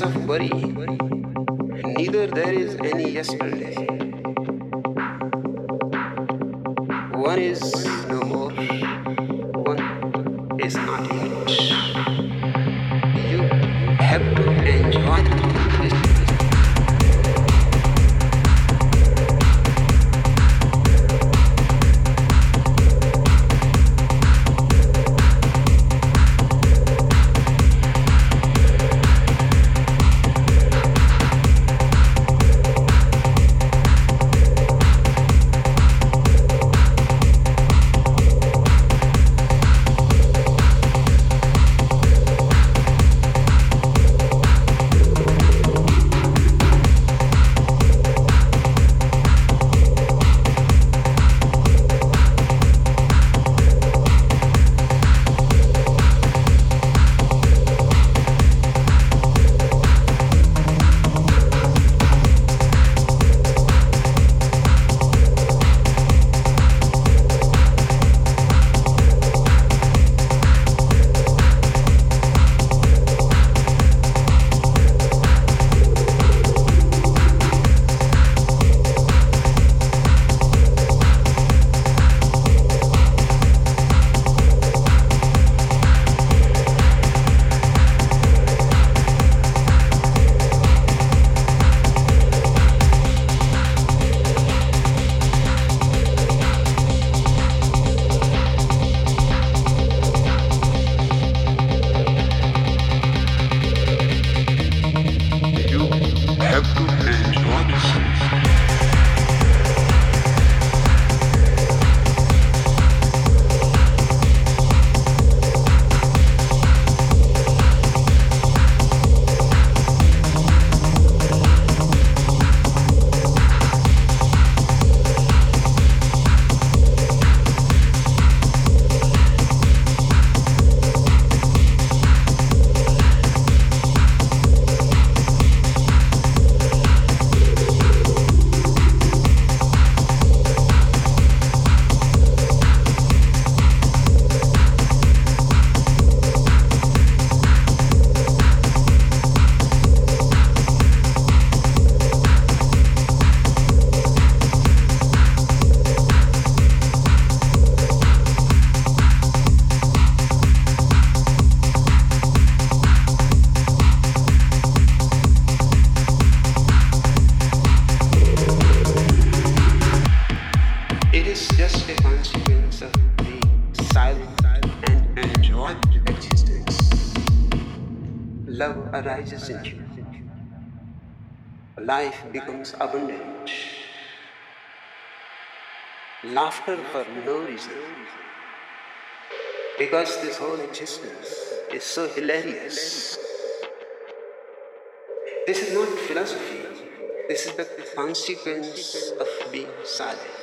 What's up, buddy? Life becomes abundant. Laughter for no reason. Because this whole existence is so hilarious. This is not philosophy. This is the consequence of being silent.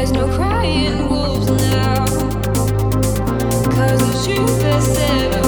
There's no crying wolves now. Cause the truth is